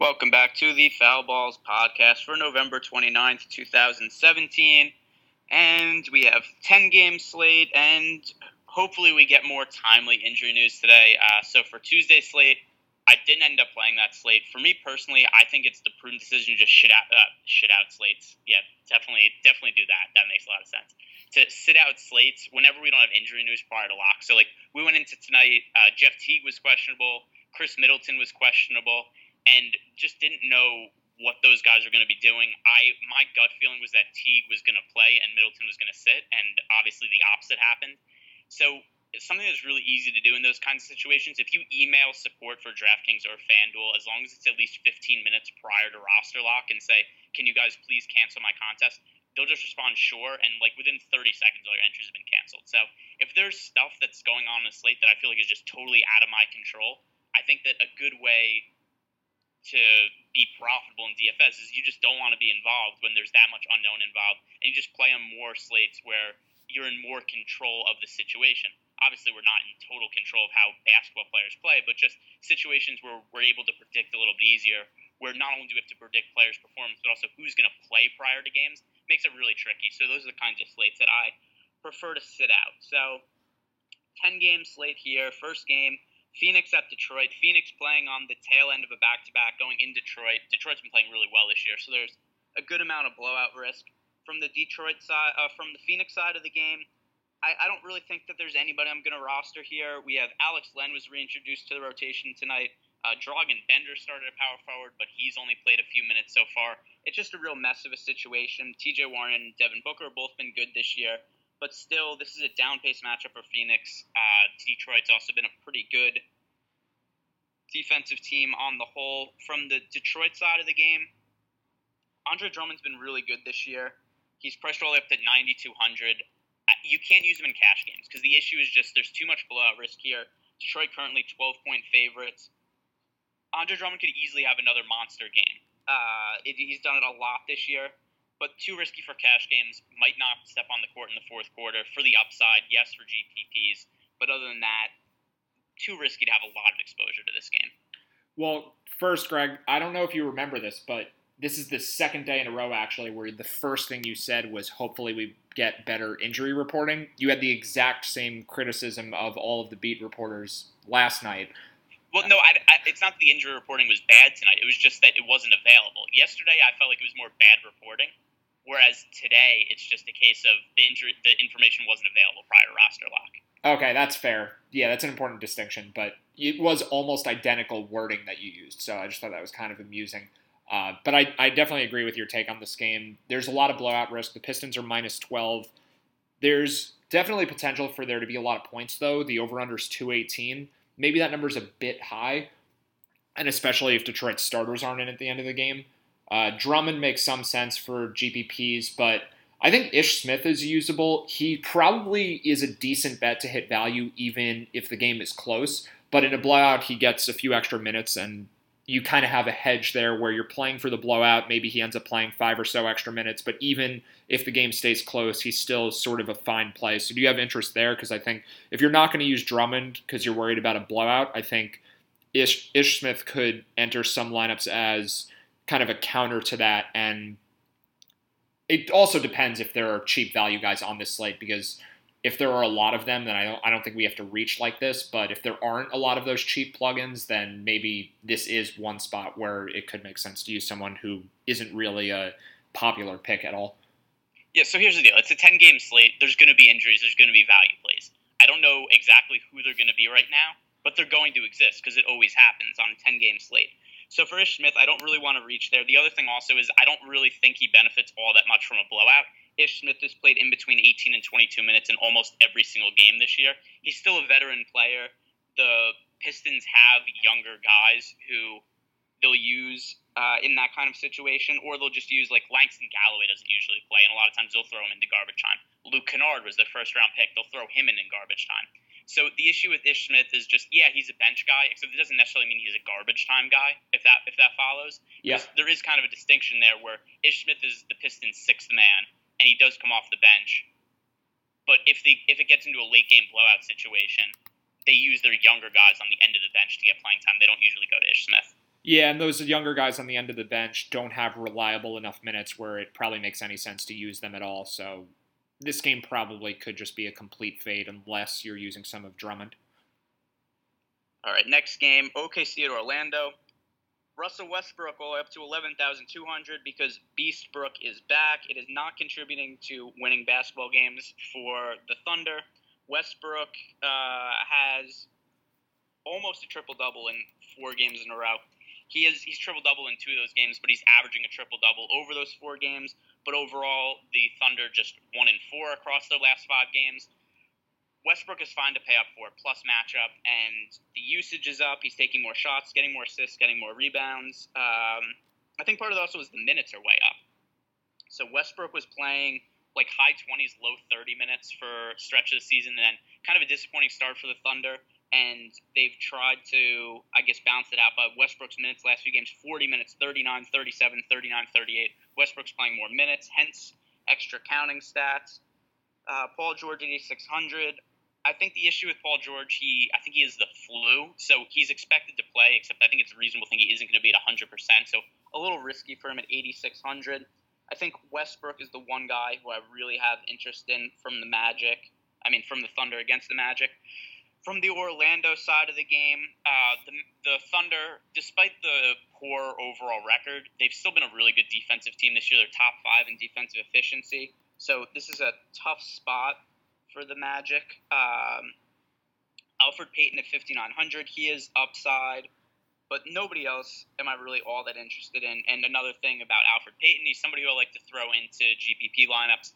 Welcome back to the Foul Balls podcast for November 29th, 2017. And we have 10 game slate, and hopefully we get more timely injury news today. Uh, so for Tuesday slate, I didn't end up playing that slate. For me personally, I think it's the prudent decision to just shit out, uh, shit out slates. Yeah, definitely, definitely do that. That makes a lot of sense. To sit out slates whenever we don't have injury news prior to lock. So like we went into tonight, uh, Jeff Teague was questionable, Khris Middleton was questionable and just didn't know what those guys were going to be doing. I my gut feeling was that Teague was going to play and Middleton was going to sit, and obviously the opposite happened. So something that's really easy to do in those kinds of situations. If you email support for DraftKings or FanDuel, as long as it's at least 15 minutes prior to roster lock, and say, "Can you guys please cancel my contest?" They'll just respond, "Sure," and like within 30 seconds, all your entries have been canceled. So if there's stuff that's going on in the slate that I feel like is just totally out of my control, I think that a good way to be profitable in DFS is you just don't want to be involved when there's that much unknown involved, and you just play on more slates where you're in more control of the situation. Obviously, we're not in total control of how basketball players play, but just situations where we're able to predict a little bit easier, where not only do we have to predict players' performance, but also who's going to play prior to games, makes it really tricky. So those are the kinds of slates that I prefer to sit out. So 10 game slate here. First game, Phoenix at Detroit. Phoenix playing on the tail end of a back to back going in Detroit. Detroit's been playing really well this year, so there's a good amount of blowout risk. From the Detroit side, uh, from the Phoenix side of the game, I, I don't really think that there's anybody I'm going to roster here. We have Alex Len was reintroduced to the rotation tonight. Uh, Dragan Bender started at power forward, but he's only played a few minutes so far. It's just a real mess of a situation. TJ Warren and Devin Booker have both been good this year but still, this is a down pace matchup for Phoenix. Uh, Detroit's also been a pretty good defensive team on the whole. From the Detroit side of the game, Andre Drummond's been really good this year. He's priced all the way up to 9,200. You can't use him in cash games because the issue is just there's too much blowout risk here. Detroit currently 12 point favorites. Andre Drummond could easily have another monster game. Uh, it, he's done it a lot this year but too risky for cash games. Might not step on the court in the fourth quarter. For the upside, yes, for GPPs, but other than that, too risky to have a lot of exposure to this game. Well, first, Greg, I don't know if you remember this, but this is the second day in a row actually where the first thing you said was hopefully we get better injury reporting. You had the exact same criticism of all of the beat reporters last night. Well, no, I, I, it's not that the injury reporting was bad tonight. It was just that it wasn't available. Yesterday, I felt like it was more bad reporting. Whereas today, it's just a case of the injury, the information wasn't available prior to roster lock. Okay, that's fair. Yeah, that's an important distinction, but it was almost identical wording that you used, so I just thought that was kind of amusing. Uh, but I, I definitely agree with your take on this game. There's a lot of blowout risk. The Pistons are minus 12. There's definitely potential for there to be a lot of points, though. The over under is 218. Maybe that number is a bit high, and especially if Detroit's starters aren't in at the end of the game. Uh, Drummond makes some sense for GPPs, but I think Ish Smith is usable. He probably is a decent bet to hit value even if the game is close. But in a blowout, he gets a few extra minutes, and you kind of have a hedge there where you're playing for the blowout. Maybe he ends up playing five or so extra minutes, but even if the game stays close, he's still sort of a fine play. So do you have interest there? Because I think if you're not going to use Drummond because you're worried about a blowout, I think Ish, Ish Smith could enter some lineups as kind of a counter to that. And it also depends if there are cheap value guys on this slate because if there are a lot of them, then I don't I don't think we have to reach like this. But if there aren't a lot of those cheap plugins, then maybe this is one spot where it could make sense to use someone who isn't really a popular pick at all. Yeah, so here's the deal. It's a 10 game slate. There's going to be injuries, there's going to be value plays. I don't know exactly who they're going to be right now, but they're going to exist because it always happens on a 10 game slate. So for Ish Smith, I don't really want to reach there. The other thing also is I don't really think he benefits all that much from a blowout. Ish Smith has played in between 18 and 22 minutes in almost every single game this year. He's still a veteran player. The Pistons have younger guys who they'll use uh, in that kind of situation, or they'll just use like Langston Galloway doesn't usually play, and a lot of times they'll throw him into garbage time. Luke Kennard was their first round pick; they'll throw him in in garbage time. So the issue with Ish Smith is just yeah, he's a bench guy, except it doesn't necessarily mean he's a garbage time guy. If that if that follows, yeah, there is kind of a distinction there where Ish Smith is the Pistons' sixth man, and he does come off the bench. But if the if it gets into a late game blowout situation, they use their younger guys on the end of the bench to get playing time. They don't usually go to Ish Smith. Yeah, and those younger guys on the end of the bench don't have reliable enough minutes where it probably makes any sense to use them at all. So this game probably could just be a complete fade unless you're using some of Drummond. All right, next game, OKC at Orlando. Russell Westbrook all up to 11,200 because Beastbrook is back. It is not contributing to winning basketball games for the Thunder. Westbrook uh, has almost a triple double in four games in a row. He is he's triple double in two of those games, but he's averaging a triple double over those four games. But overall, the Thunder just one in four across their last five games. Westbrook is fine to pay up for plus matchup, and the usage is up. He's taking more shots, getting more assists, getting more rebounds. Um, I think part of it also is the minutes are way up. So Westbrook was playing like high 20s, low 30 minutes for stretch of the season, and then kind of a disappointing start for the Thunder. And they've tried to, I guess, bounce it out. But Westbrook's minutes last few games 40 minutes, 39, 37, 39, 38. Westbrook's playing more minutes, hence extra counting stats. Uh, Paul George 8600. I think the issue with Paul George, he I think he has the flu, so he's expected to play. Except I think it's a reasonable thing he isn't going to be at 100. percent So a little risky for him at 8600. I think Westbrook is the one guy who I really have interest in from the Magic. I mean, from the Thunder against the Magic. From the Orlando side of the game, uh, the, the Thunder, despite the poor overall record, they've still been a really good defensive team this year. They're top five in defensive efficiency. So this is a tough spot for the Magic. Um, Elfrid Payton at 5,900. He is upside, but nobody else am I really all that interested in. And another thing about Alfred Payton, he's somebody who I like to throw into GPP lineups.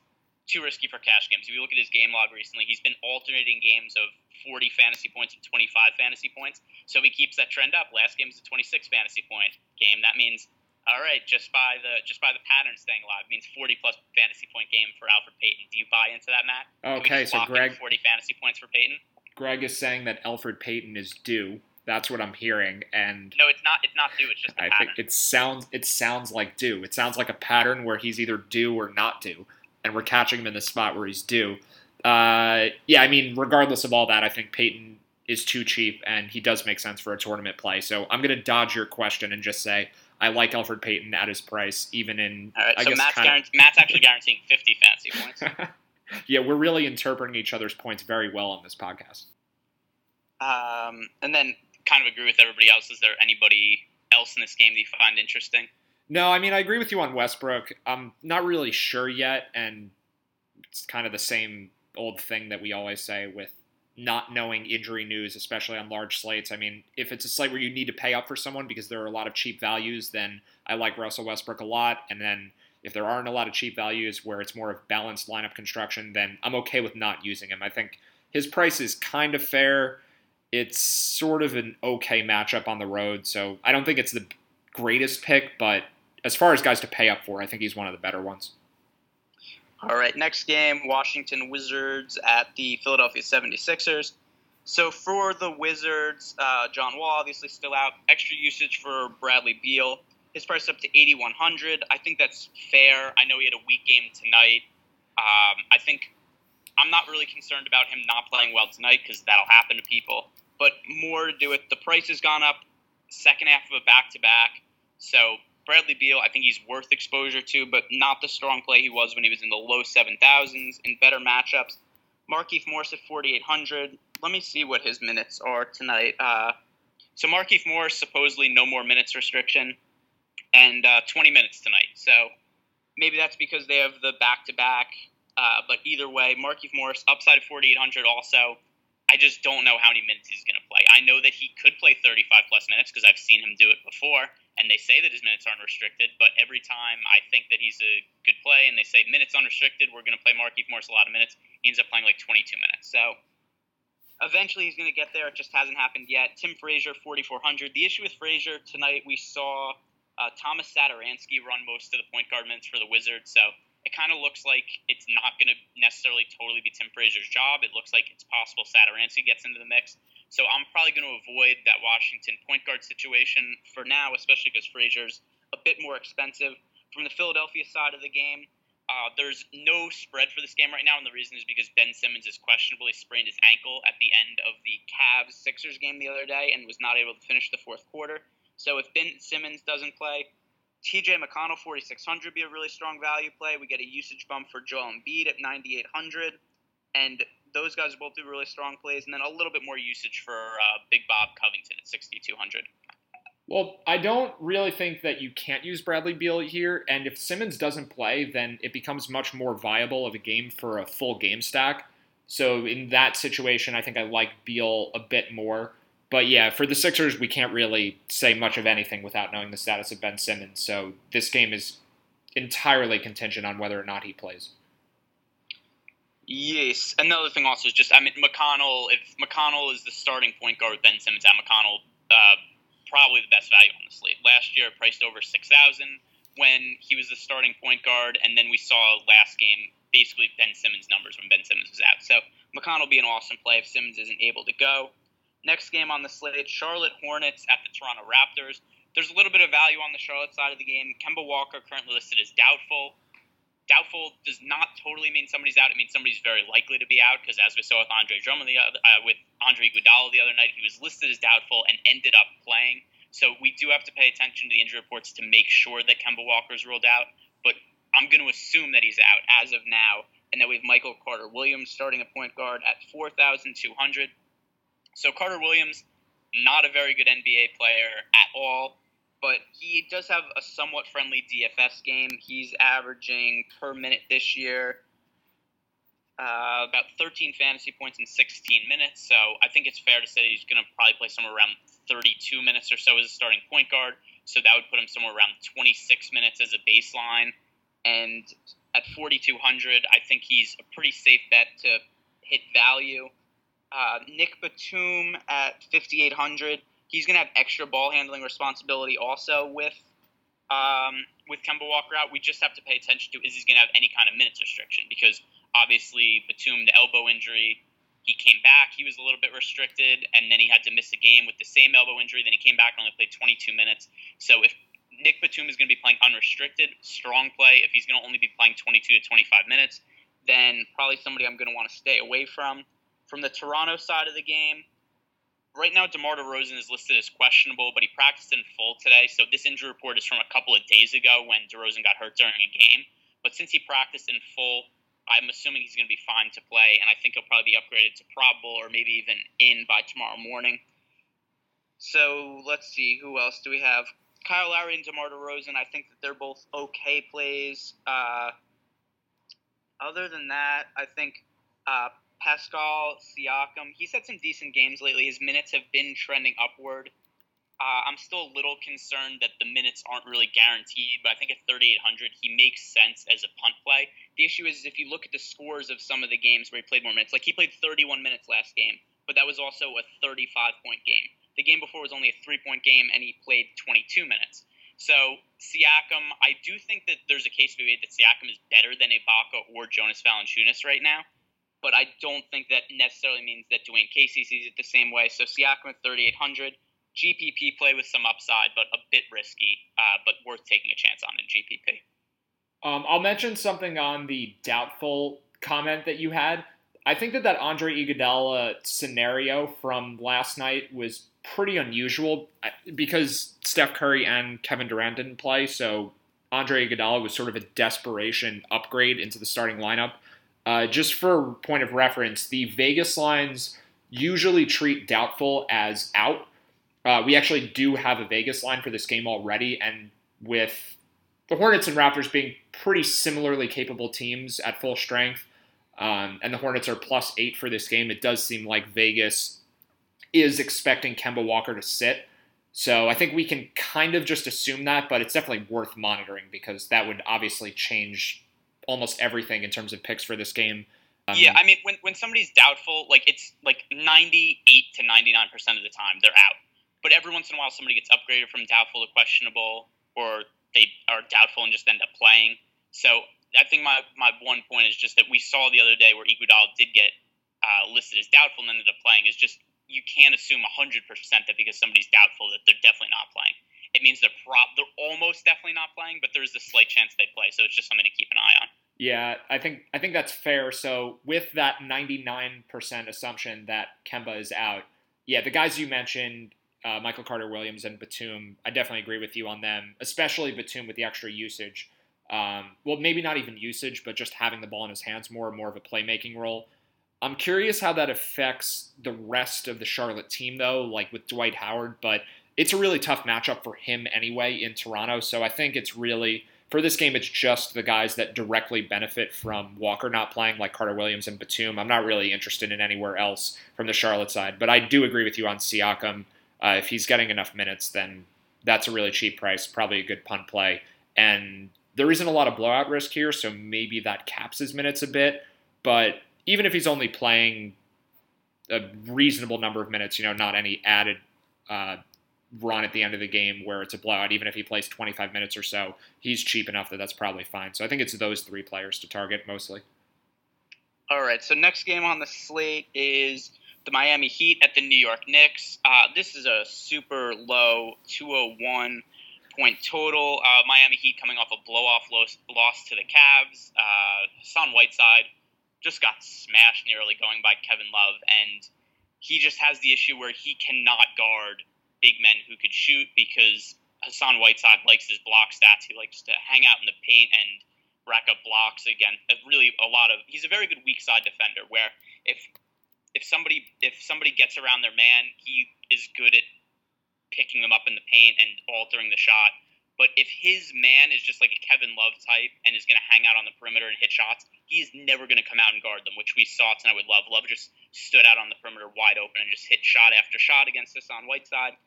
Too risky for cash games. If you look at his game log recently, he's been alternating games of 40 fantasy points and 25 fantasy points. So he keeps that trend up. Last game was a 26 fantasy point game. That means all right, just by the just by the pattern staying alive means 40 plus fantasy point game for Alfred Payton. Do you buy into that, Matt? Okay, so Greg 40 fantasy points for Payton. Greg is saying that Alfred Payton is due. That's what I'm hearing, and no, it's not. It's not due. It's just I pattern. think it sounds. It sounds like due. It sounds like a pattern where he's either due or not due, and we're catching him in the spot where he's due. Uh, yeah, I mean, regardless of all that, I think Payton is too cheap, and he does make sense for a tournament play. So I'm going to dodge your question and just say I like Alfred Payton at his price, even in. All right, I so guess Matt's, kind Matt's actually guaranteeing 50 fantasy points. yeah, we're really interpreting each other's points very well on this podcast. Um, and then kind of agree with everybody else. Is there anybody else in this game that you find interesting? No, I mean I agree with you on Westbrook. I'm not really sure yet, and it's kind of the same old thing that we always say with not knowing injury news, especially on large slates. I mean, if it's a slate where you need to pay up for someone because there are a lot of cheap values, then I like Russell Westbrook a lot. And then if there aren't a lot of cheap values where it's more of balanced lineup construction, then I'm okay with not using him. I think his price is kind of fair. It's sort of an okay matchup on the road, so I don't think it's the greatest pick, but as far as guys to pay up for, I think he's one of the better ones. All right, next game Washington Wizards at the Philadelphia 76ers. So for the Wizards, uh, John Wall obviously still out. Extra usage for Bradley Beal. His price up to 8,100. I think that's fair. I know he had a weak game tonight. Um, I think I'm not really concerned about him not playing well tonight because that'll happen to people. But more to do with the price has gone up. Second half of a back to back. So Bradley Beal, I think he's worth exposure to, but not the strong play he was when he was in the low 7,000s in better matchups. Markieff Morris at 4,800. Let me see what his minutes are tonight. Uh, so Markieff Morris supposedly no more minutes restriction, and uh, 20 minutes tonight. So maybe that's because they have the back to back. But either way, Markieff Morris upside of 4,800 also. I just don't know how many minutes he's going to play. I know that he could play 35 plus minutes because I've seen him do it before, and they say that his minutes aren't restricted. But every time I think that he's a good play, and they say minutes unrestricted, we're going to play Markieff Morris a lot of minutes. He ends up playing like 22 minutes. So eventually he's going to get there. It just hasn't happened yet. Tim Frazier, 4,400. The issue with Frazier tonight, we saw uh, Thomas Satoransky run most of the point guard minutes for the Wizards. So it kind of looks like it's not going to necessarily totally be Tim Frazier's job. It looks like it's possible Satoransky gets into the mix. So I'm probably going to avoid that Washington point guard situation for now, especially because Frazier's a bit more expensive. From the Philadelphia side of the game, uh, there's no spread for this game right now, and the reason is because Ben Simmons is questionably sprained his ankle at the end of the Cavs Sixers game the other day and was not able to finish the fourth quarter. So if Ben Simmons doesn't play, TJ McConnell 4600 would be a really strong value play. We get a usage bump for Joel Embiid at 9800, and those guys both do really strong plays, and then a little bit more usage for uh, Big Bob Covington at 6200. Well, I don't really think that you can't use Bradley Beal here, and if Simmons doesn't play, then it becomes much more viable of a game for a full game stack. So in that situation, I think I like Beal a bit more. But yeah, for the Sixers, we can't really say much of anything without knowing the status of Ben Simmons. So this game is entirely contingent on whether or not he plays. Yes. Another thing also is just, I mean, McConnell, if McConnell is the starting point guard with Ben Simmons at McConnell, uh, probably the best value on the slate. Last year, priced over six thousand when he was the starting point guard, and then we saw last game basically Ben Simmons numbers when Ben Simmons was out. So McConnell be an awesome play if Simmons isn't able to go. Next game on the slate, Charlotte Hornets at the Toronto Raptors. There's a little bit of value on the Charlotte side of the game. Kemba Walker currently listed as doubtful. Doubtful does not totally mean somebody's out. It means somebody's very likely to be out because, as we saw with Andre Drummond the other, uh, with Andre Iguodala the other night, he was listed as doubtful and ended up playing. So we do have to pay attention to the injury reports to make sure that Kemba Walker's ruled out. But I'm going to assume that he's out as of now, and that we have Michael Carter Williams starting a point guard at 4,200. So Carter Williams, not a very good NBA player at all but he does have a somewhat friendly DFS game. He's averaging per minute this year uh, about 13 fantasy points in 16 minutes. So I think it's fair to say he's going to probably play somewhere around 32 minutes or so as a starting point guard. So that would put him somewhere around 26 minutes as a baseline. And at 4,200, I think he's a pretty safe bet to hit value. Uh, Nick Batum at 5,800 he's going to have extra ball handling responsibility also with um, with Kemba Walker out. We just have to pay attention to is he going to have any kind of minutes restriction because obviously Batum the elbow injury. He came back. He was a little bit restricted, and then he had to miss a game with the same elbow injury. Then he came back and only played 22 minutes. So if Nick Batum is going to be playing unrestricted, strong play. If he's going to only be playing 22 to 25 minutes, then probably somebody I'm going to want to stay away from. From the Toronto side of the game, right now DeMar DeRozan is listed as questionable, but he practiced in full today. So this injury report is from a couple of days ago when DeRozan got hurt during a game. But since he practiced in full, I'm assuming he's going to be fine to play, and I think he'll probably be upgraded to probable or maybe even in by tomorrow morning. So let's see, who else do we have? Kyle Lowry and DeMar DeRozan. I think that they're both okay plays. Uh, other than that, I think uh, Pascal Siakam, he's had some decent games lately. His minutes have been trending upward. Uh, I'm still a little concerned that the minutes aren't really guaranteed, but I think at 3,800, he makes sense as a punt play. The issue is if you look at the scores of some of the games where he played more minutes, like he played 31 minutes last game, but that was also a 35 point game. The game before was only a three point game, and he played 22 minutes. So Siakam, I do think that there's a case to be made that Siakam is better than Ibaka or Jonas Valanciunas right now but I don't think that necessarily means that Dwane Casey sees it the same way. So Siakam at 3,800, GPP play with some upside, but a bit risky, uh, but worth taking a chance on in GPP. Um, I'll mention something on the doubtful comment that you had. I think that that Andre Iguodala scenario from last night was pretty unusual uh, because Steph Curry and Kevin Durant didn't play, so Andre Iguodala was sort of a desperation upgrade into the starting lineup. Uh, just for point of reference, the Vegas lines usually treat doubtful as out. Uh, we actually do have a Vegas line for this game already, and with the Hornets and Raptors being pretty similarly capable teams at full strength, um, and the Hornets are plus eight for this game, it does seem like Vegas is expecting Kemba Walker to sit. So I think we can kind of just assume that, but it's definitely worth monitoring because that would obviously change almost everything in terms of picks for this game. Um, yeah, I mean, when, when somebody's doubtful, like it's like 98 to 99% of the time they're out. But every once in a while, somebody gets upgraded from doubtful to questionable, or they are doubtful and just end up playing. So I think my, my one point is just that we saw the other day where Iguodala did get uh, listed as doubtful and ended up playing. Is just you can't assume 100% that because somebody's doubtful that they're definitely not playing it means they're prop they're almost definitely not playing, but there's a slight chance they play. So it's just something to keep an eye on. Yeah, I think I think that's fair. So with that 99% assumption that Kemba is out, yeah, the guys you mentioned, uh, Michael Carter Williams and Batum, I definitely agree with you on them, especially Batum with the extra usage. Um, well, maybe not even usage, but just having the ball in his hands more, and more of a playmaking role. I'm curious how that affects the rest of the Charlotte team, though, like with Dwight Howard, but it's a really tough matchup for him anyway in Toronto. So I think it's really, for this game, it's just the guys that directly benefit from Walker not playing, like Carter Williams and Batum. I'm not really interested in anywhere else from the Charlotte side, but I do agree with you on Siakam. Uh, if he's getting enough minutes, then that's a really cheap price, probably a good punt play. And there isn't a lot of blowout risk here, so maybe that caps his minutes a bit. But even if he's only playing a reasonable number of minutes, you know, not any added uh, run at the end of the game where it's a blowout, even if he plays 25 minutes or so, he's cheap enough that that's probably fine. So I think it's those three players to target mostly. All right. So next game on the slate is the Miami Heat at the New York Knicks. Uh, this is a super low 201 point total. Uh, Miami Heat coming off a blow off loss, loss to the Cavs. Uh, Hassan Whiteside just got smashed nearly going by Kevin Love, and he just has the issue where he cannot guard big men who could shoot because Hassan Whiteside likes his block stats. He likes to hang out in the paint and rack up blocks again. Uh, really, a lot of he's a very good weak side defender. Where if if somebody if somebody gets around their man, he is good at picking them up in the paint and altering the shot. But if his man is just like a Kevin Love type and is going to hang out on the perimeter and hit shots, he's never going to come out and guard them, which we saw tonight with Love. Love just stood out on the perimeter wide open and just hit shot after shot against us on Whiteside.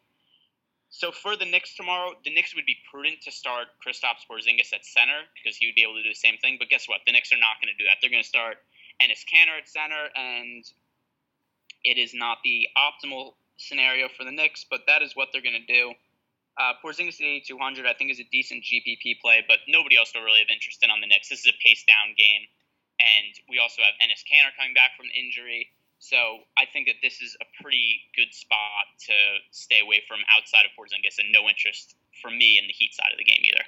So for the Knicks tomorrow, the Knicks would be prudent to start Kristaps Porzingis at center because he would be able to do the same thing. But guess what? The Knicks are not going to do that. They're going to start Enes Kanter at center, and it is not the optimal scenario for the Knicks, but that is what they're going to do. Uh, Porzingis at 8,200, I think, is a decent GPP play, but nobody else will really have interest in on the Knicks. This is a pace down game, and we also have Enes Kanter coming back from injury. So I think that this is a pretty good spot to stay away from outside of Porzingis, and no interest for me in the Heat side of the game either.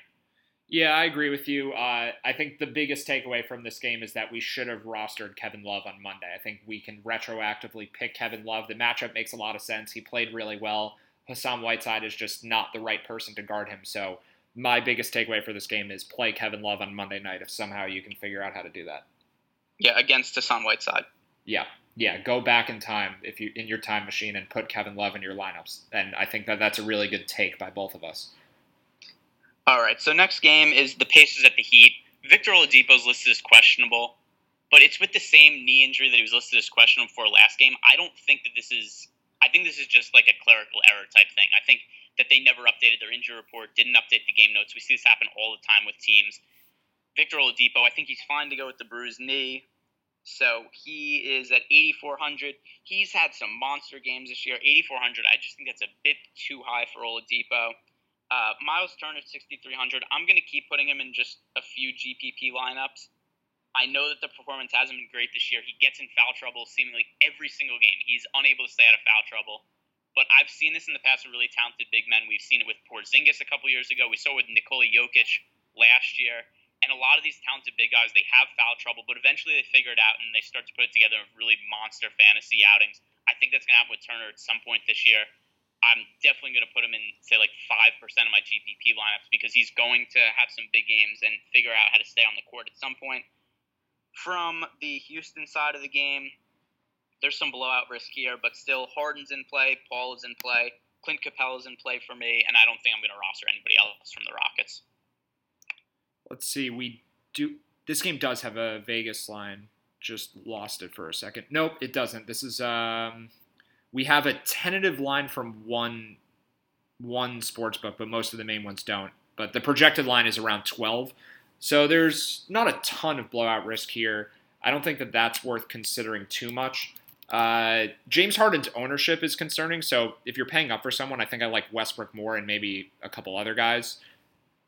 Yeah, I agree with you. Uh, I think the biggest takeaway from this game is that we should have rostered Kevin Love on Monday. I think we can retroactively pick Kevin Love. The matchup makes a lot of sense. He played really well. Hassan Whiteside is just not the right person to guard him. So my biggest takeaway for this game is play Kevin Love on Monday night if somehow you can figure out how to do that. Yeah, against Hassan Whiteside. Yeah, yeah. Go back in time if you in your time machine and put Kevin Love in your lineups, and I think that that's a really good take by both of us. All right. So next game is the Pacers at the Heat. Victor Oladipo is listed as questionable, but it's with the same knee injury that he was listed as questionable for last game. I don't think that this is I think this is just like a clerical error type thing. I think that they never updated their injury report, didn't update the game notes. We see this happen all the time with teams. Victor Oladipo, I think he's fine to go with the bruised knee. So he is at 8,400. He's had some monster games this year. 8,400, I just think that's a bit too high for Oladipo. Uh, Miles Turner, 6,300. I'm going to keep putting him in just a few GPP lineups. I know that the performance hasn't been great this year. He gets in foul trouble seemingly every single game. He's unable to stay out of foul trouble. But I've seen this in the past with really talented big men. We've seen it with Porzingis a couple years ago. We saw it with Nikola Jokic last year. And a lot of these talented big guys, they have foul trouble, but eventually they figure it out and they start to put it together in really monster fantasy outings. I think that's going to happen with Turner at some point this year. I'm definitely going to put him in, say, like 5% of my GPP lineups because he's going to have some big games and figure out how to stay on the court at some point from the Houston side of the game, there's some blowout risk here, but still Harden's in play, Paul is in play, Clint Capela's in play for me, and I don't think I'm going to roster anybody else from the Rockets. Let's see. We do. This game does have a Vegas line. Just lost it for a second. Nope, it doesn't. This is um, we have a tentative line from one one sports book, but most of the main ones don't. But the projected line is around 12. So there's not a ton of blowout risk here. I don't think that that's worth considering too much. Uh, James Harden's ownership is concerning. So if you're paying up for someone, I think I like Westbrook more and maybe a couple other guys.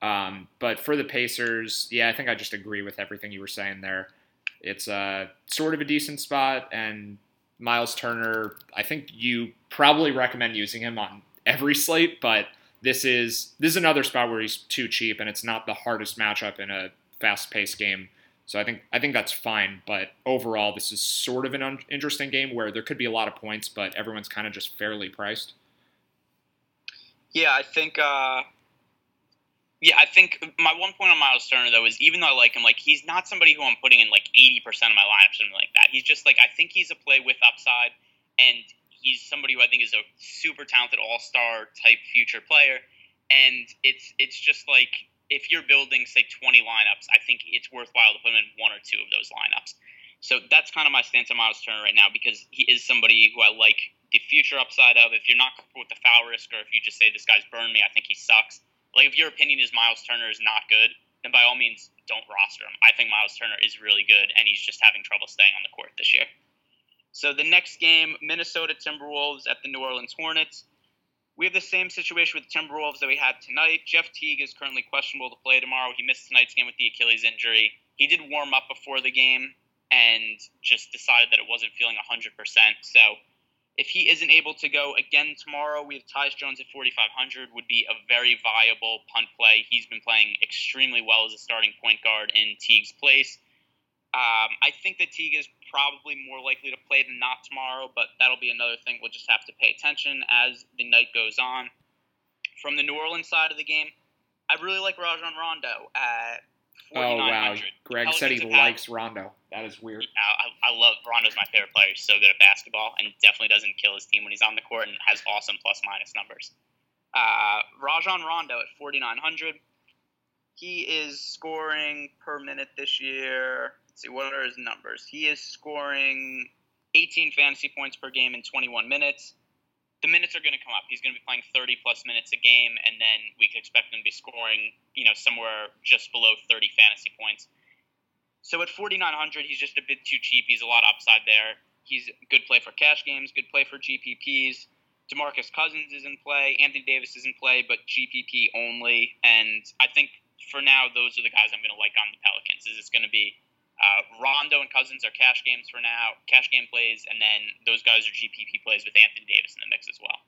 Um, but for the Pacers, yeah, I think I just agree with everything you were saying there. It's uh, sort of a decent spot, and Miles Turner, I think you probably recommend using him on every slate, but this is this is another spot where he's too cheap, and it's not the hardest matchup in a fast-paced game. So I think I think that's fine. But overall, this is sort of an un- interesting game where there could be a lot of points, but everyone's kind of just fairly priced. Yeah, I think. Uh, yeah, I think my one point on Miles Turner though is even though I like him, like he's not somebody who I'm putting in like 80% of my lineup, something like that. He's just like I think he's a play with upside, and he's somebody who I think is a super talented all star type future player. And it's it's just like if you're building say 20 lineups, I think it's worthwhile to put him in one or two of those lineups. So that's kind of my stance on Miles Turner right now because he is somebody who I like the future upside of. If you're not comfortable with the foul risk, or if you just say this guy's burned me, I think he sucks. Like if your opinion is Miles Turner is not good, then by all means don't roster him. I think Miles Turner is really good, and he's just having trouble staying on the court this year. So the next game, Minnesota Timberwolves at the New Orleans Hornets. We have the same situation with Timberwolves that we had tonight. Jeff Teague is currently questionable to play tomorrow. He missed tonight's game with the Achilles injury. He did warm up before the game, and just decided that it wasn't feeling 100%. So if he isn't able to go again tomorrow, we have Tyus Jones at 4,500, would be a very viable punt play. He's been playing extremely well as a starting point guard in Teague's place. Um, I think that Teague is probably more likely to play than not tomorrow, but that'll be another thing we'll just have to pay attention as the night goes on. From the New Orleans side of the game, I really like Rajon Rondo at Oh wow! Greg said he likes Rondo. That is weird. I, I, love Rondo's my favorite player. He's so good at basketball, and definitely doesn't kill his team when he's on the court, and has awesome plus minus numbers. Uh, Rajon Rondo at forty nine hundred. He is scoring per minute this year. Let's see what are his numbers. He is scoring eighteen fantasy points per game in twenty one minutes the minutes are going to come up. He's going to be playing 30 plus minutes a game, and then we could expect him to be scoring, you know, somewhere just below 30 fantasy points. So at 4,900, he's just a bit too cheap. He's a lot upside there. He's good play for cash games, good play for GPPs. Demarcus Cousins is in play. Anthony Davis is in play, but GPP only. And I think for now, those are the guys I'm going to like on the Pelicans. Is it's going to be uh, Rondo and Cousins are cash games for now, cash game plays, and then those guys are GPP plays with Anthony Davis in the mix as well.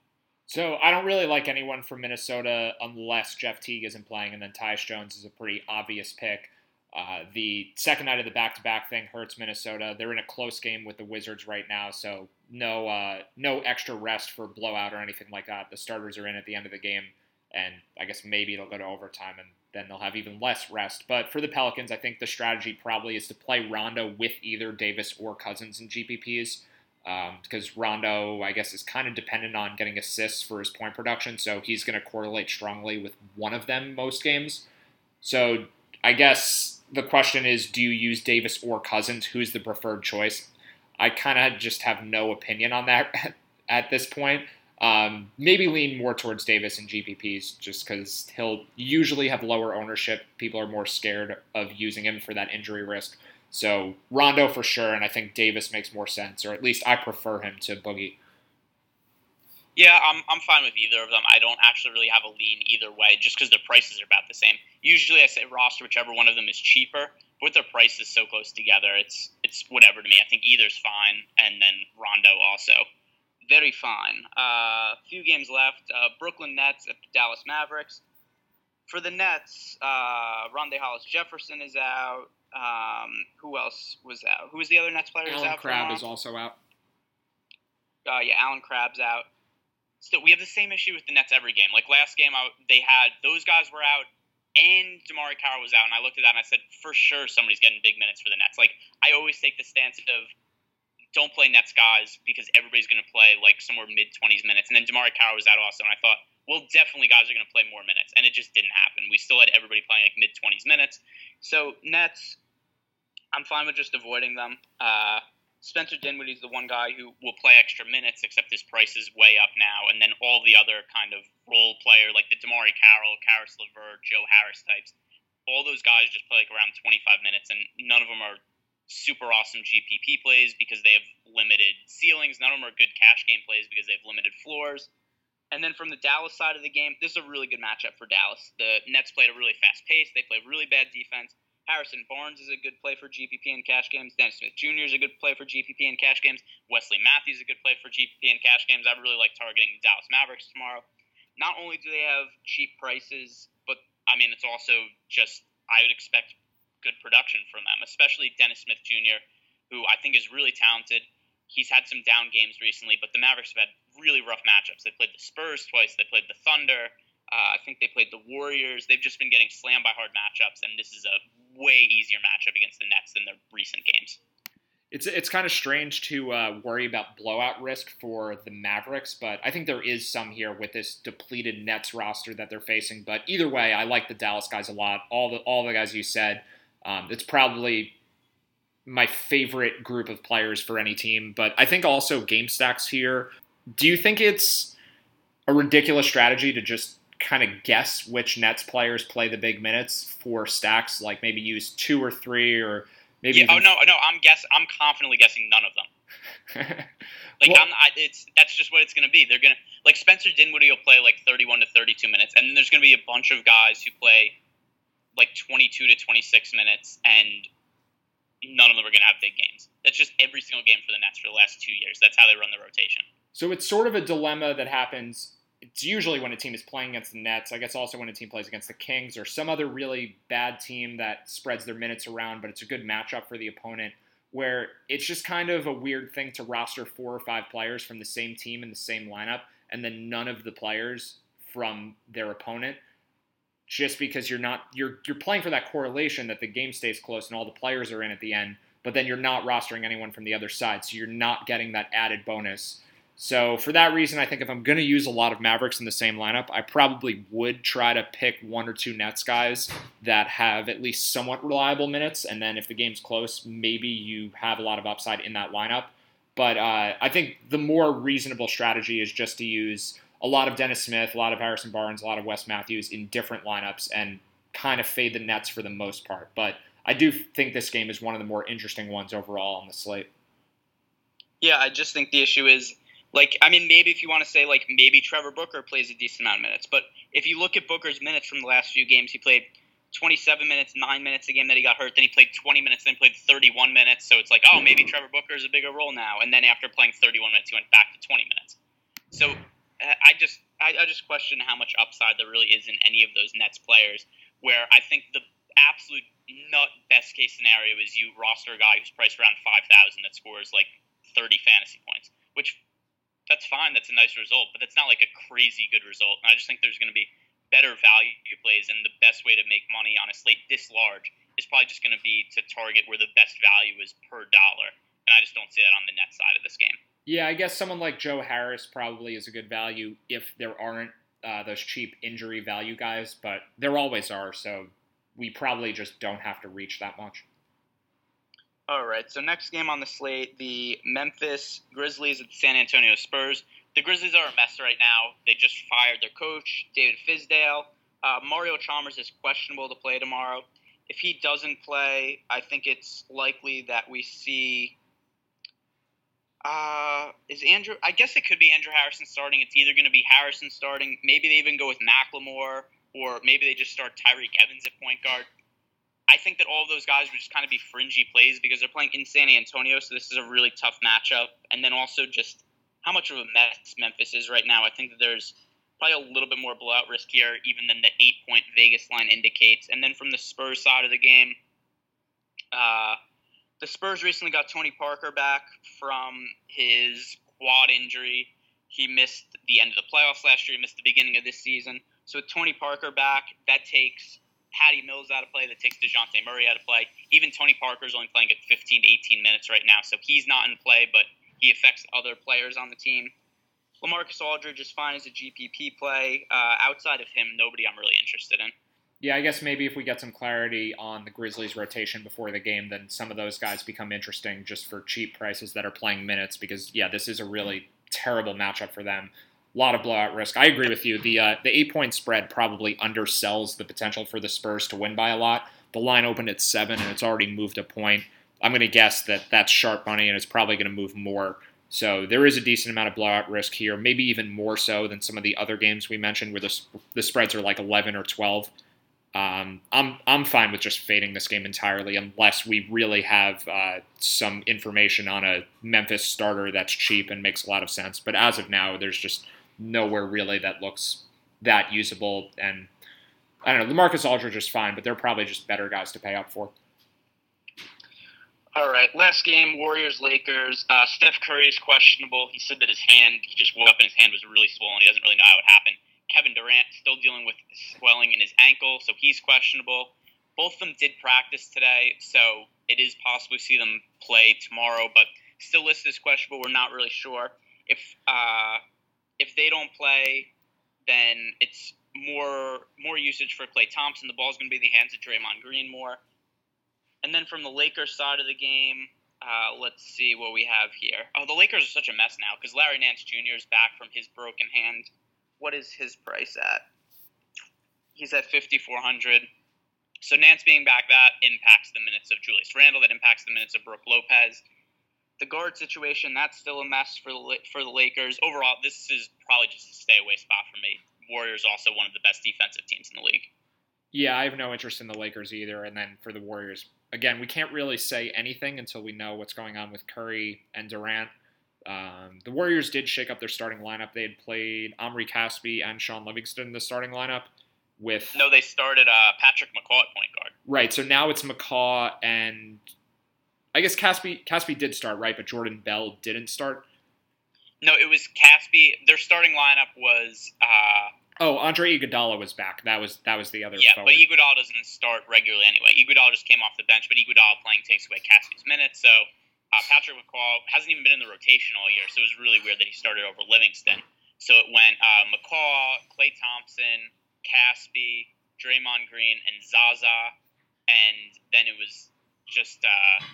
So I don't really like anyone from Minnesota unless Jeff Teague isn't playing, and then Tyus Jones is a pretty obvious pick. Uh, the second night of the back-to-back thing hurts Minnesota. They're in a close game with the Wizards right now, so no uh, no extra rest for blowout or anything like that. The starters are in at the end of the game, and I guess maybe it'll go to overtime, and then they'll have even less rest. But for the Pelicans, I think the strategy probably is to play Rondo with either Davis or Cousins in GPPs. Um, because Rondo, I guess, is kind of dependent on getting assists for his point production, so he's going to correlate strongly with one of them most games. So I guess the question is do you use Davis or Cousins? Who's the preferred choice? I kind of just have no opinion on that at this point. Um, maybe lean more towards Davis and GPPs just because he'll usually have lower ownership. People are more scared of using him for that injury risk. So Rondo for sure, and I think Davis makes more sense, or at least I prefer him to Boogie. Yeah, I'm, I'm fine with either of them. I don't actually really have a lean either way, just because their prices are about the same. Usually, I say roster whichever one of them is cheaper, but with their prices so close together, it's it's whatever to me. I think either's fine, and then Rondo also very fine. A uh, few games left. Uh, Brooklyn Nets at the Dallas Mavericks. For the Nets, uh, Rondae Hollis Jefferson is out. Um, who else was out? Who was the other Nets player? Allen out Crabbe is also out. Uh, yeah, Allen Crabbe's out. Still, we have the same issue with the Nets every game. Like last game, I, they had those guys were out, and DeMarre Carroll was out, and I looked at that and I said, for sure, somebody's getting big minutes for the Nets. Like I always take the stance of don't play Nets guys because everybody's going to play like somewhere mid 20s minutes. And then DeMarre Carroll was out also, and I thought, well, definitely guys are going to play more minutes. And it just didn't happen. We still had everybody playing like mid 20s minutes. So Nets, I'm fine with just avoiding them. Uh, Spencer Dinwiddie's the one guy who will play extra minutes, except his price is way up now. And then all the other kind of role player, like the DeMarre Carroll, Caris LeVert, Joe Harris types, all those guys just play like around 25 minutes, and none of them are super awesome GPP plays because they have limited ceilings. None of them are good cash game plays because they have limited floors. And then from the Dallas side of the game, this is a really good matchup for Dallas. The Nets played a really fast pace. They play really bad defense. Harrison Barnes is a good play for GPP in cash games. Dennis Smith Jr. is a good play for GPP in cash games. Wesley Matthews is a good play for GPP in cash games. I really like targeting the Dallas Mavericks tomorrow. Not only do they have cheap prices, but I mean, it's also just, I would expect good production from them, especially Dennis Smith Jr., who I think is really talented. He's had some down games recently, but the Mavericks have had really rough matchups. They played the Spurs twice. They played the Thunder. Uh, I think they played the Warriors. They've just been getting slammed by hard matchups, and this is a way easier matchup against the Nets than the recent games. It's it's kind of strange to uh, worry about blowout risk for the Mavericks, but I think there is some here with this depleted Nets roster that they're facing. But either way, I like the Dallas guys a lot. All the all the guys you said. Um, it's probably my favorite group of players for any team. But I think also game stacks here. Do you think it's a ridiculous strategy to just kind of guess which Nets players play the big minutes for stacks? Like maybe use two or three or Maybe. Yeah, oh no, no, I'm guess I'm confidently guessing none of them. like well, I'm, I, it's that's just what it's going to be. They're going to like Spencer Dinwiddie will play like 31 to 32 minutes, and then there's going to be a bunch of guys who play like 22 to 26 minutes, and none of them are going to have big games. That's just every single game for the Nets for the last two years. That's how they run the rotation. So it's sort of a dilemma that happens it's usually when a team is playing against the Nets. I guess also when a team plays against the Kings or some other really bad team that spreads their minutes around, but it's a good matchup for the opponent. Where it's just kind of a weird thing to roster four or five players from the same team in the same lineup, and then none of the players from their opponent, just because you're not you're you're playing for that correlation that the game stays close and all the players are in at the end, but then you're not rostering anyone from the other side, so you're not getting that added bonus so for that reason, I think if I'm going to use a lot of Mavericks in the same lineup, I probably would try to pick one or two Nets guys that have at least somewhat reliable minutes, and then if the game's close, maybe you have a lot of upside in that lineup. But uh, I think the more reasonable strategy is just to use a lot of Dennis Smith, a lot of Harrison Barnes, a lot of Wes Matthews in different lineups, and kind of fade the Nets for the most part. But I do think this game is one of the more interesting ones overall on the slate. Yeah, I just think the issue is like, I mean, maybe if you want to say, like, maybe Trevor Booker plays a decent amount of minutes. But if you look at Booker's minutes from the last few games, he played 27 minutes, 9 minutes a game that he got hurt. Then he played 20 minutes, then played 31 minutes. So it's like, oh, maybe Trevor Booker is a bigger role now. And then after playing 31 minutes, he went back to 20 minutes. So uh, I just I, I just question how much upside there really is in any of those Nets players. Where I think the absolute nut best case scenario is you roster a guy who's priced around 5,000 that scores like 30 fantasy points, which that's fine. That's a nice result, but that's not like a crazy good result. And I just think there's going to be better value plays, and the best way to make money on a slate this large is probably just going to be to target where the best value is per dollar. And I just don't see that on the net side of this game. Yeah, I guess someone like Joe Harris probably is a good value if there aren't uh, those cheap injury value guys, but there always are. So we probably just don't have to reach that much. All right. So next game on the slate, the Memphis Grizzlies at the San Antonio Spurs. The Grizzlies are a mess right now. They just fired their coach, David Fizdale. Uh, Mario Chalmers is questionable to play tomorrow. If he doesn't play, I think it's likely that we see. Uh, is Andrew? I guess it could be Andrew Harrison starting. It's either going to be Harrison starting. Maybe they even go with McLemore, or maybe they just start Tyreke Evans at point guard. I think that all of those guys would just kind of be fringy plays because they're playing in San Antonio, so this is a really tough matchup. And then also just how much of a mess Memphis is right now. I think that there's probably a little bit more blowout risk here, even than the eight point Vegas line indicates. And then from the Spurs side of the game, uh, the Spurs recently got Tony Parker back from his quad injury. He missed the end of the playoffs last year. He missed the beginning of this season. So with Tony Parker back, that takes Patty Mills out of play, that takes DeJounte Murray out of play. Even Tony Parker's only playing at 15 to 18 minutes right now, so he's not in play, but he affects other players on the team. Lamarcus Aldridge is fine as a GPP play. Uh, outside of him, nobody I'm really interested in. Yeah, I guess maybe if we get some clarity on the Grizzlies' rotation before the game, then some of those guys become interesting just for cheap prices that are playing minutes because, yeah, this is a really terrible matchup for them a lot of blowout risk. I agree with you. The uh, the eight point spread probably undersells the potential for the Spurs to win by a lot. The line opened at seven and it's already moved a point. I'm going to guess that that's sharp money and it's probably going to move more. So there is a decent amount of blowout risk here, maybe even more so than some of the other games we mentioned where the, the spreads are like 11 or 12. Um, I'm I'm fine with just fading this game entirely unless we really have uh, some information on a Memphis starter that's cheap and makes a lot of sense. But as of now, there's just nowhere really that looks that usable. And I don't know, Lamarcus Aldridge is fine, but they're probably just better guys to pay up for. All right, last game, Warriors Lakers. Uh, Steph Curry is questionable. He said that his hand, he just woke up and his hand was really swollen. He doesn't really know how it happened. Kevin Durant still dealing with swelling in his ankle, so he's questionable. Both of them did practice today, so it is possible to see them play tomorrow, but still listed as questionable. We're not really sure if uh, if they don't play, then it's more more usage for Klay Thompson. The ball's going to be in the hands of Draymond Green more. And then from the Lakers side of the game, uh, let's see what we have here. Oh, the Lakers are such a mess now because Larry Nance Jr. is back from his broken hand. What is his price at? He's at 5400 So Nance being back, that impacts the minutes of Julius Randle. That impacts the minutes of Brook Lopez. The guard situation, that's still a mess for the, for the Lakers. Overall, this is probably just a stay away spot for me. Warriors also one of the best defensive teams in the league. Yeah, I have no interest in the Lakers either. And then for the Warriors, again, we can't really say anything until we know what's going on with Curry and Durant. Um, the Warriors did shake up their starting lineup. They had played Omri Casspi and Shaun Livingston in the starting lineup. With no, they started uh, Patrick McCaw at point guard. Right. So now it's McCaw and I guess Casspi Casspi did start right, but Jordan Bell didn't start. No, it was Casspi. Their starting lineup was uh, Oh, Andre Iguodala was back. That was that was the other. Yeah, forward. but Iguodala doesn't start regularly anyway. Iguodala just came off the bench, but Iguodala playing takes away Casspi's minutes. So uh, Patrick McCaw hasn't even been in the rotation all year, so it was really weird that he started over Livingston. So it went uh, McCaw, Klay Thompson, Casspi, Draymond Green, and Zaza, and then it was just uh,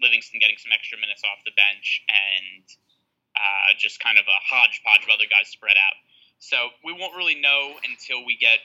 Livingston getting some extra minutes off the bench and uh, just kind of a hodgepodge of other guys spread out. So we won't really know until we get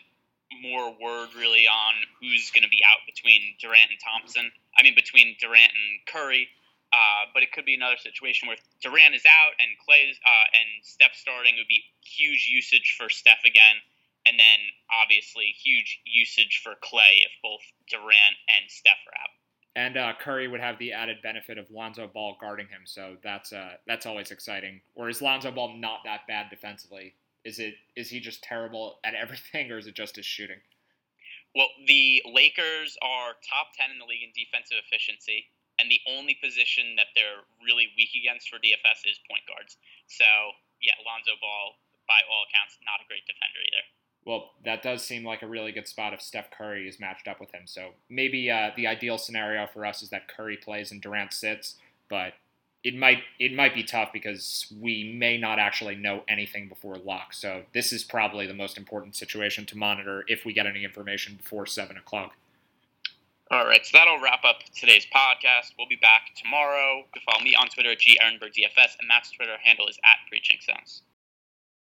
more word really on who's going to be out between Durant and Thompson. I mean, between Durant and Curry. Uh, but it could be another situation where Durant is out and Klay uh, and Steph starting would be huge usage for Steph again, and then obviously huge usage for Klay if both Durant and Steph are out. And uh, Curry would have the added benefit of Lonzo Ball guarding him, so that's uh, that's always exciting. Or is Lonzo Ball not that bad defensively? Is it is he just terrible at everything, or is it just his shooting? Well, the Lakers are top ten in the league in defensive efficiency, and the only position that they're really weak against for DFS is point guards. So yeah, Lonzo Ball, by all accounts, not a great defender either. Well, that does seem like a really good spot if Steph Curry is matched up with him. So maybe uh, the ideal scenario for us is that Curry plays and Durant sits, but it might it might be tough because we may not actually know anything before lock. So this is probably the most important situation to monitor if we get any information before seven o'clock. All right, so that'll wrap up today's podcast. We'll be back tomorrow. Follow me on Twitter at GErenbergDFS, and Matt's Twitter handle is at Preaching Sense.